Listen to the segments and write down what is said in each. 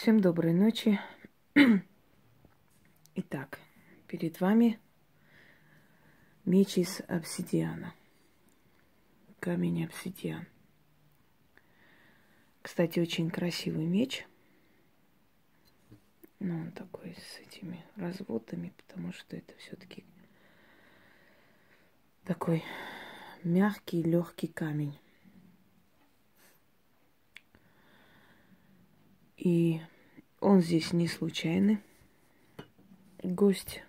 Всем доброй ночи. Итак, перед вами меч из обсидиана. Камень обсидиан. Кстати, очень красивый меч. Ну, он такой с этими разводами, потому что это все-таки такой мягкий, легкий камень. И он здесь не случайный гость.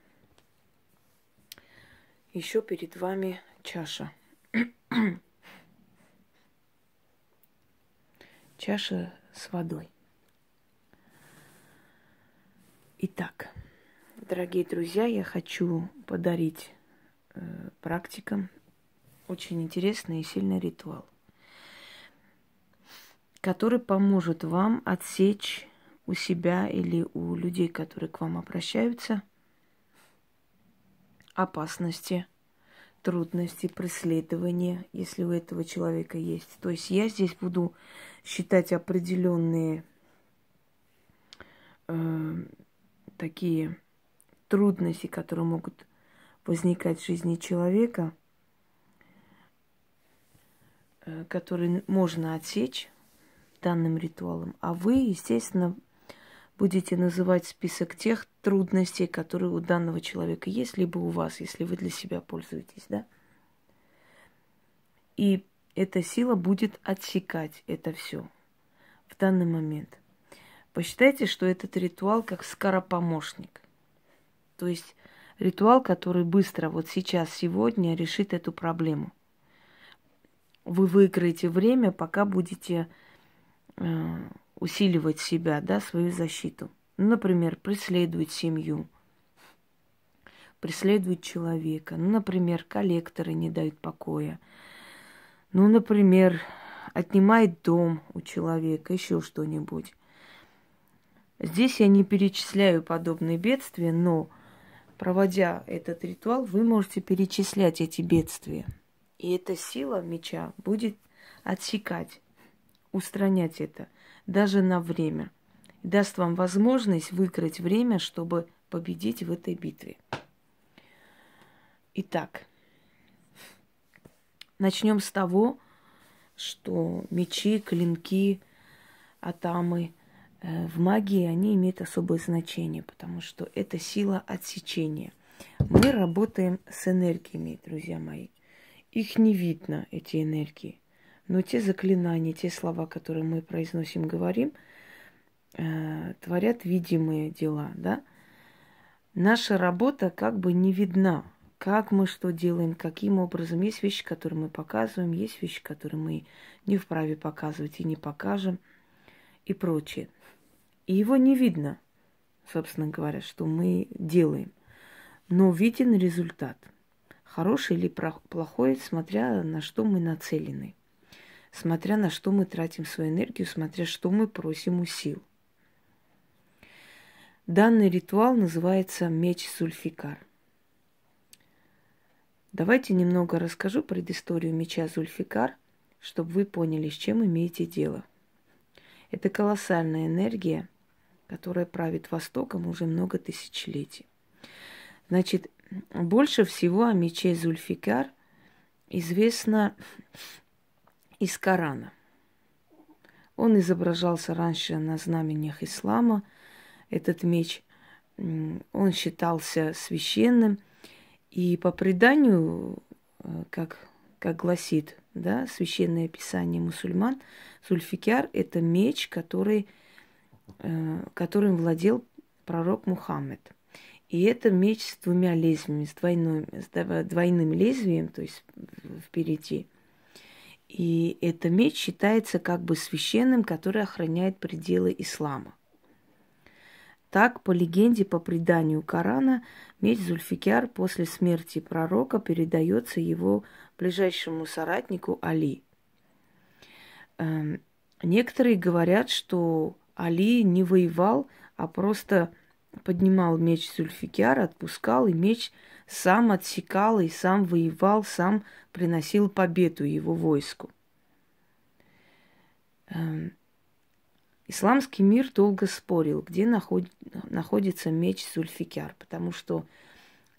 Еще перед вами чаша. чаша с водой. Итак, дорогие друзья, я хочу подарить э, практикам очень интересный и сильный ритуал который поможет вам отсечь у себя или у людей, которые к вам обращаются, опасности, трудности, преследования, если у этого человека есть. То есть я здесь буду считать определенные э, такие трудности, которые могут возникать в жизни человека, э, которые можно отсечь данным ритуалом. А вы, естественно, будете называть список тех трудностей, которые у данного человека есть, либо у вас, если вы для себя пользуетесь, да? И эта сила будет отсекать это все в данный момент. Посчитайте, что этот ритуал как скоропомощник. То есть ритуал, который быстро, вот сейчас, сегодня решит эту проблему. Вы выиграете время, пока будете усиливать себя, да, свою защиту. Ну, например, преследовать семью, преследовать человека. Ну, например, коллекторы не дают покоя. Ну, например, отнимает дом у человека, еще что-нибудь. Здесь я не перечисляю подобные бедствия, но проводя этот ритуал, вы можете перечислять эти бедствия. И эта сила меча будет отсекать устранять это даже на время. даст вам возможность выиграть время, чтобы победить в этой битве. Итак, начнем с того, что мечи, клинки, атамы э, в магии, они имеют особое значение, потому что это сила отсечения. Мы работаем с энергиями, друзья мои. Их не видно, эти энергии. Но те заклинания, те слова, которые мы произносим, говорим, э, творят видимые дела, да? Наша работа как бы не видна, как мы что делаем, каким образом. Есть вещи, которые мы показываем, есть вещи, которые мы не вправе показывать и не покажем и прочее. И его не видно, собственно говоря, что мы делаем. Но виден результат. Хороший или плохой, смотря на что мы нацелены смотря на что мы тратим свою энергию, смотря что мы просим у сил. Данный ритуал называется меч Зульфикар. Давайте немного расскажу предысторию меча Зульфикар, чтобы вы поняли, с чем имеете дело. Это колоссальная энергия, которая правит Востоком уже много тысячелетий. Значит, больше всего о мече Зульфикар известно из Корана. Он изображался раньше на знамениях ислама. Этот меч, он считался священным. И по преданию, э, как, как гласит да, священное писание мусульман, Зульфикяр – это меч, который, э, которым владел пророк Мухаммед. И это меч с двумя лезвиями, с двойным, с двойным лезвием, то есть впереди – и это меч считается как бы священным, который охраняет пределы ислама. Так, по легенде, по преданию Корана, меч Зульфикяр после смерти пророка передается его ближайшему соратнику Али. Эм, некоторые говорят, что Али не воевал, а просто поднимал меч Зульфикяр, отпускал, и меч сам отсекал и сам воевал, сам приносил победу его войску. Эм, Исламский мир долго спорил, где наход... находится меч Зульфикяр, потому что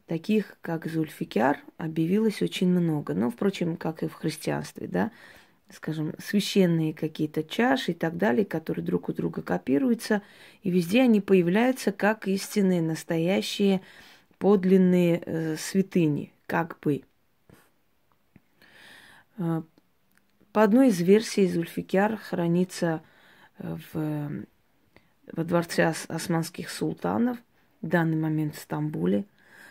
таких, как Зульфикяр, объявилось очень много. Ну, впрочем, как и в христианстве, да, скажем, священные какие-то чаши и так далее, которые друг у друга копируются, и везде они появляются как истинные, настоящие, подлинные э, святыни, как бы. Э, по одной из версий Зульфикяр хранится э, в, во дворце османских султанов, в данный момент в Стамбуле.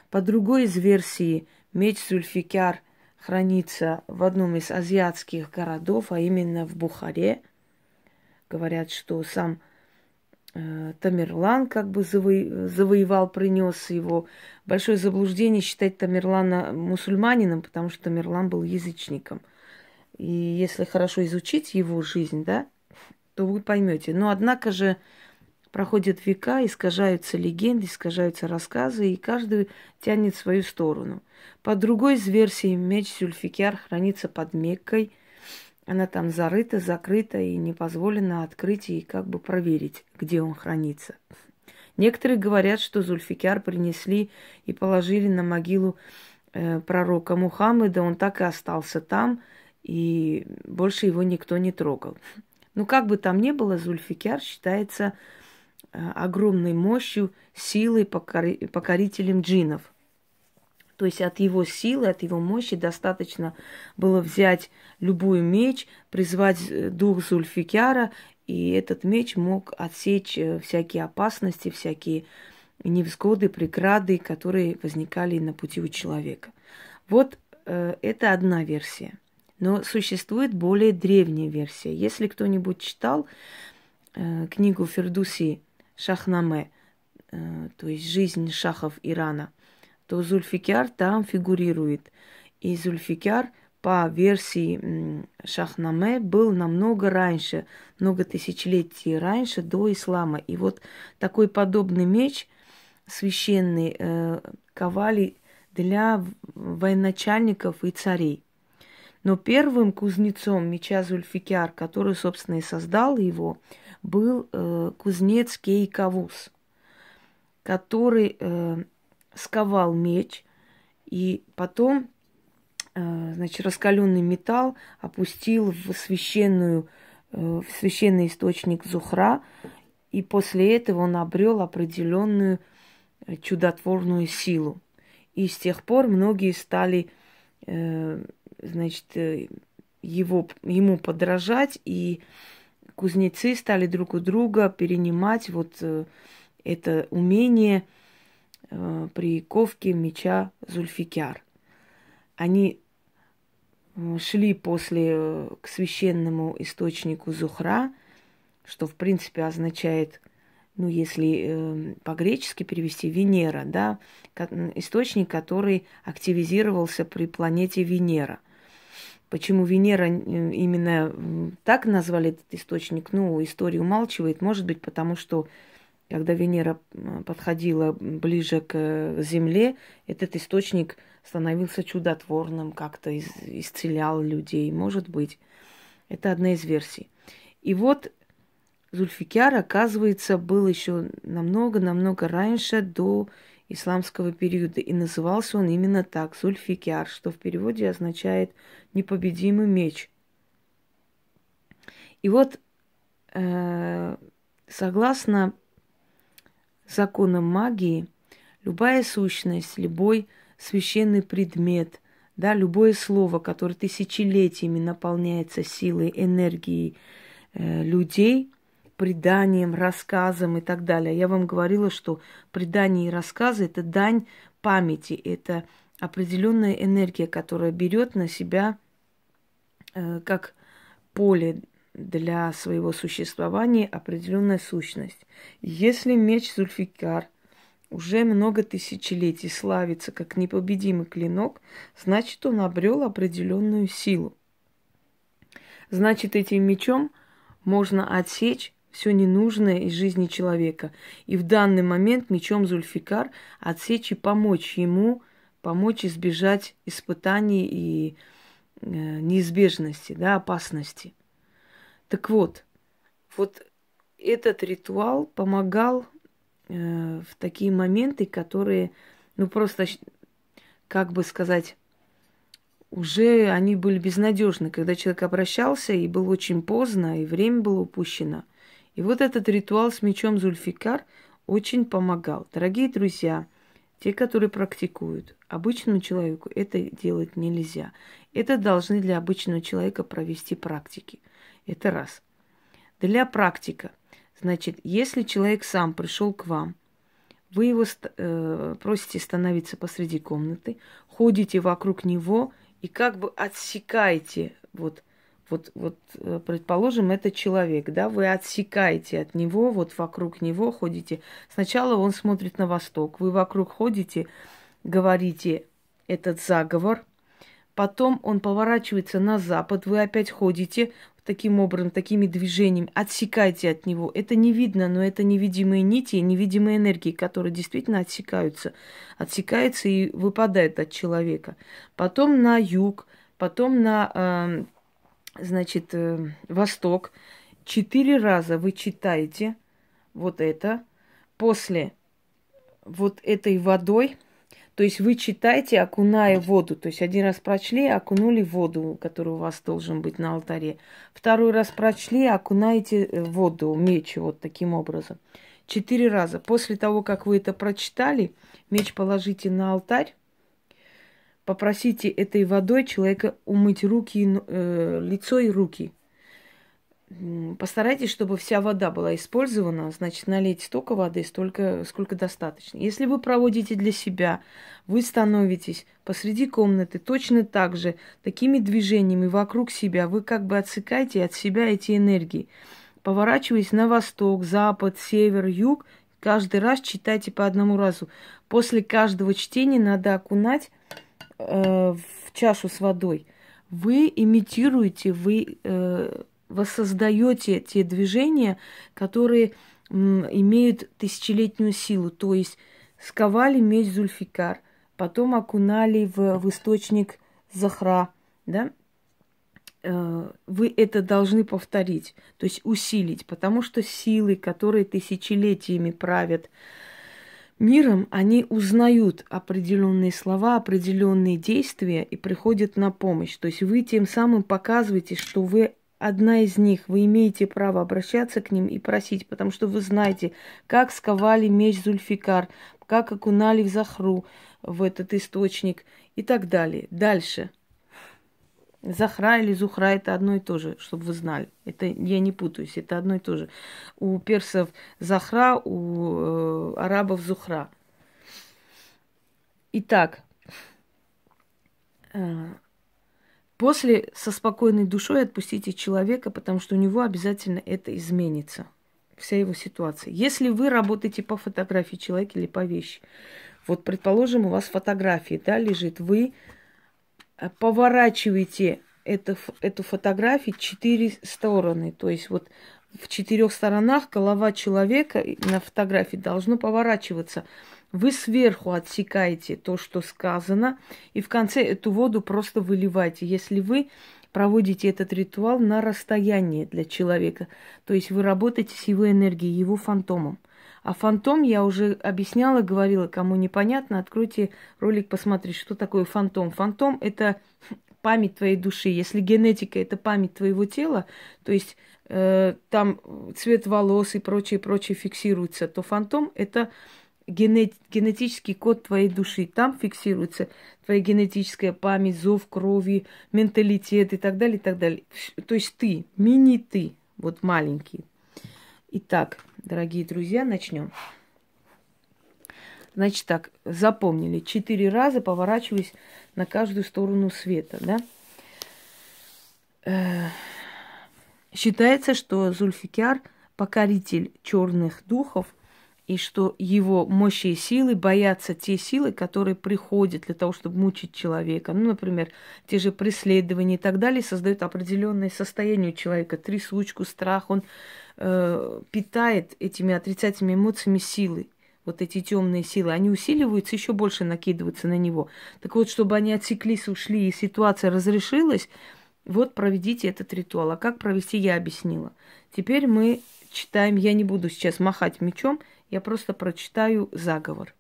По другой из версий, меч Зульфикяр хранится в одном из азиатских городов, а именно в Бухаре. Говорят, что сам э, Тамерлан как бы заво... завоевал, принес его. Большое заблуждение считать Тамерлана мусульманином, потому что Тамерлан был язычником. И если хорошо изучить его жизнь, да, то вы поймете. Но однако же Проходят века, искажаются легенды, искажаются рассказы, и каждый тянет свою сторону. По другой из версий, меч Сюльфикяр хранится под Меккой. Она там зарыта, закрыта, и не позволено открыть и как бы проверить, где он хранится. Некоторые говорят, что Зульфикяр принесли и положили на могилу э, пророка Мухаммеда, он так и остался там, и больше его никто не трогал. Ну, как бы там ни было, Зульфикяр считается огромной мощью, силой покори, покорителем джинов. То есть от его силы, от его мощи достаточно было взять любую меч, призвать э, дух Зульфикяра, и этот меч мог отсечь э, всякие опасности, всякие невзгоды, преграды, которые возникали на пути у человека. Вот э, это одна версия. Но существует более древняя версия. Если кто-нибудь читал э, книгу Фердуси Шахнаме, э, то есть жизнь шахов Ирана, то Зульфикяр там фигурирует. И Зульфикяр по версии Шахнаме был намного раньше, много тысячелетий раньше, до ислама. И вот такой подобный меч священный э, ковали для военачальников и царей. Но первым кузнецом меча Зульфикяр, который, собственно, и создал его, был э, кузнец Кейкавус, который э, сковал меч и потом, э, значит, раскаленный металл опустил в священную, э, в священный источник Зухра, и после этого он обрел определенную э, чудотворную силу. И с тех пор многие стали, э, значит, его, ему подражать и кузнецы стали друг у друга перенимать вот э, это умение э, при ковке меча Зульфикяр. Они э, шли после к священному источнику Зухра, что в принципе означает, ну если по-гречески перевести, Венера, да, источник, который активизировался при планете Венера – Почему Венера именно так назвали этот источник, ну, история умалчивает. Может быть, потому что когда Венера подходила ближе к э, Земле, этот источник становился чудотворным, как-то исцелял людей. Может быть, это одна из версий. И вот Зульфикяр, оказывается, был еще намного-намного раньше, до исламского периода. И назывался он именно так, Зульфикяр, что в переводе означает непобедимый меч. И вот, э, согласно законам магии, любая сущность, любой священный предмет, да, любое слово, которое тысячелетиями наполняется силой, энергией э, людей – преданием, рассказам и так далее. Я вам говорила, что предания и рассказы – это дань памяти, это определенная энергия, которая берет на себя э, как поле для своего существования определенная сущность. Если меч Зульфикар уже много тысячелетий славится как непобедимый клинок, значит, он обрел определенную силу. Значит, этим мечом можно отсечь все ненужное из жизни человека. И в данный момент мечом Зульфикар отсечь и помочь ему, помочь избежать испытаний и э, неизбежности, да, опасности. Так вот, вот этот ритуал помогал э, в такие моменты, которые, ну просто, как бы сказать, уже они были безнадежны, когда человек обращался, и было очень поздно, и время было упущено. И вот этот ритуал с мечом Зульфикар очень помогал. Дорогие друзья, те, которые практикуют, обычному человеку это делать нельзя. Это должны для обычного человека провести практики. Это раз. Для практика. Значит, если человек сам пришел к вам, вы его э, просите становиться посреди комнаты, ходите вокруг него и как бы отсекаете вот вот, вот, э, предположим, это человек, да, вы отсекаете от него, вот вокруг него ходите. Сначала он смотрит на восток, вы вокруг ходите, говорите этот заговор, потом он поворачивается на запад, вы опять ходите таким образом, такими движениями, отсекайте от него. Это не видно, но это невидимые нити, невидимые энергии, которые действительно отсекаются, отсекаются и выпадают от человека. Потом на юг, потом на э, значит, э, Восток. Четыре раза вы читаете вот это. После вот этой водой, то есть вы читаете, окуная воду. То есть один раз прочли, окунули воду, которая у вас должен быть на алтаре. Второй раз прочли, окунаете э, воду, меч вот таким образом. Четыре раза. После того, как вы это прочитали, меч положите на алтарь, попросите этой водой человека умыть руки, э, лицо и руки. Постарайтесь, чтобы вся вода была использована, значит, налейте столько воды, столько, сколько достаточно. Если вы проводите для себя, вы становитесь посреди комнаты точно так же, такими движениями вокруг себя, вы как бы отсекаете от себя эти энергии. Поворачиваясь на восток, запад, север, юг, каждый раз читайте по одному разу. После каждого чтения надо окунать э, в чашу с водой, вы имитируете, вы э, воссоздаете те движения, которые э, имеют тысячелетнюю силу. То есть сковали меч Зульфикар, потом окунали в, в источник Захра, да, э, вы это должны повторить, то есть усилить, потому что силы, которые тысячелетиями правят миром они узнают определенные слова, определенные действия и приходят на помощь. То есть вы тем самым показываете, что вы одна из них, вы имеете право обращаться к ним и просить, потому что вы знаете, как сковали меч Зульфикар, как окунали в Захру, в этот источник и так далее. Дальше – Захра или Зухра это одно и то же, чтобы вы знали. Это я не путаюсь, это одно и то же. У персов Захра, у э, арабов Зухра. Итак, э, после со спокойной душой отпустите человека, потому что у него обязательно это изменится, вся его ситуация. Если вы работаете по фотографии человека или по вещи, вот предположим, у вас фотографии, да, лежит, вы поворачиваете это, эту фотографию четыре стороны. То есть вот в четырех сторонах голова человека на фотографии должно поворачиваться. Вы сверху отсекаете то, что сказано, и в конце эту воду просто выливаете. Если вы проводите этот ритуал на расстоянии для человека, то есть вы работаете с его энергией, его фантомом. А фантом я уже объясняла, говорила, кому непонятно, откройте ролик, посмотрите, что такое фантом. Фантом – это память твоей души. Если генетика – это память твоего тела, то есть э, там цвет волос и прочее, прочее фиксируется, то фантом – это генет, генетический код твоей души. Там фиксируется твоя генетическая память, зов крови, менталитет и так далее, и так далее. То есть ты, мини-ты, вот маленький. Итак, дорогие друзья, начнем. Значит так, запомнили, четыре раза поворачиваясь на каждую сторону света, да? Э, считается, что Зульфикяр покоритель черных духов, и что его мощи и силы боятся те силы, которые приходят для того, чтобы мучить человека. Ну, например, те же преследования и так далее создают определенное состояние у человека, трясучку, страх. Он э, питает этими отрицательными эмоциями силы. Вот эти темные силы, они усиливаются, еще больше накидываются на него. Так вот, чтобы они отсеклись, ушли, и ситуация разрешилась, Вот проведите этот ритуал. А как провести, я объяснила. Теперь мы читаем, я не буду сейчас махать мечом, я просто прочитаю заговор.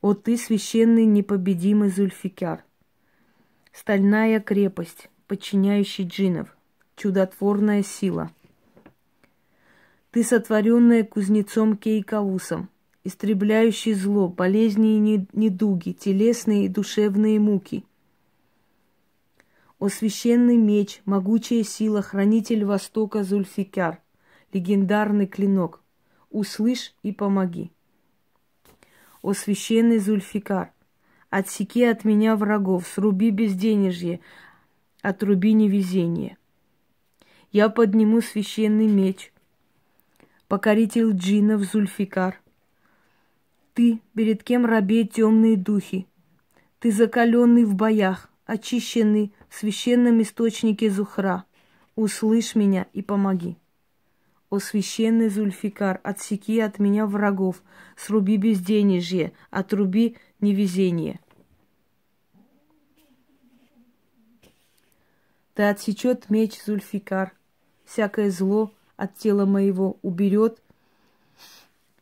О ты, священный непобедимый Зульфикар, стальная крепость, подчиняющий джинов, чудотворная сила. Ты, сотворенная кузнецом Кейкаусом, истребляющий зло, болезни и недуги, телесные и душевные муки. О священный меч, могучая сила, хранитель Востока Зульфикар, легендарный клинок, услышь и помоги о священный Зульфикар, отсеки от меня врагов, сруби безденежье, отруби невезение. Я подниму священный меч, покоритель джинов Зульфикар. Ты, перед кем рабе темные духи, ты закаленный в боях, очищенный в священном источнике Зухра. Услышь меня и помоги. О священный Зульфикар, отсеки от меня врагов, сруби безденежье, отруби невезение. Да отсечет меч Зульфикар, всякое зло от тела моего уберет,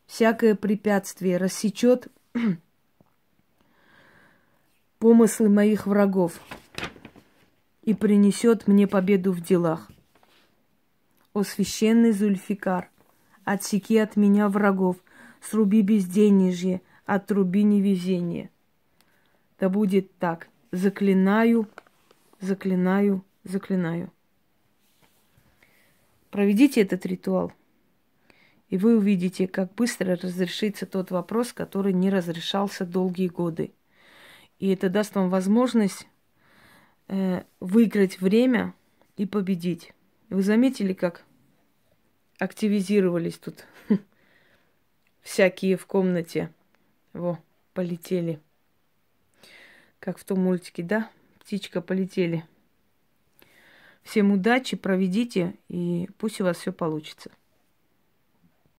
всякое препятствие рассечет помыслы моих врагов и принесет мне победу в делах. О священный Зульфикар, отсеки от меня врагов, сруби безденежье, отруби невезение. Да будет так. Заклинаю, заклинаю, заклинаю. Проведите этот ритуал, и вы увидите, как быстро разрешится тот вопрос, который не разрешался долгие годы. И это даст вам возможность э, выиграть время и победить. Вы заметили, как активизировались тут всякие в комнате. Во, полетели. Как в том мультике, да? Птичка полетели. Всем удачи, проведите, и пусть у вас все получится.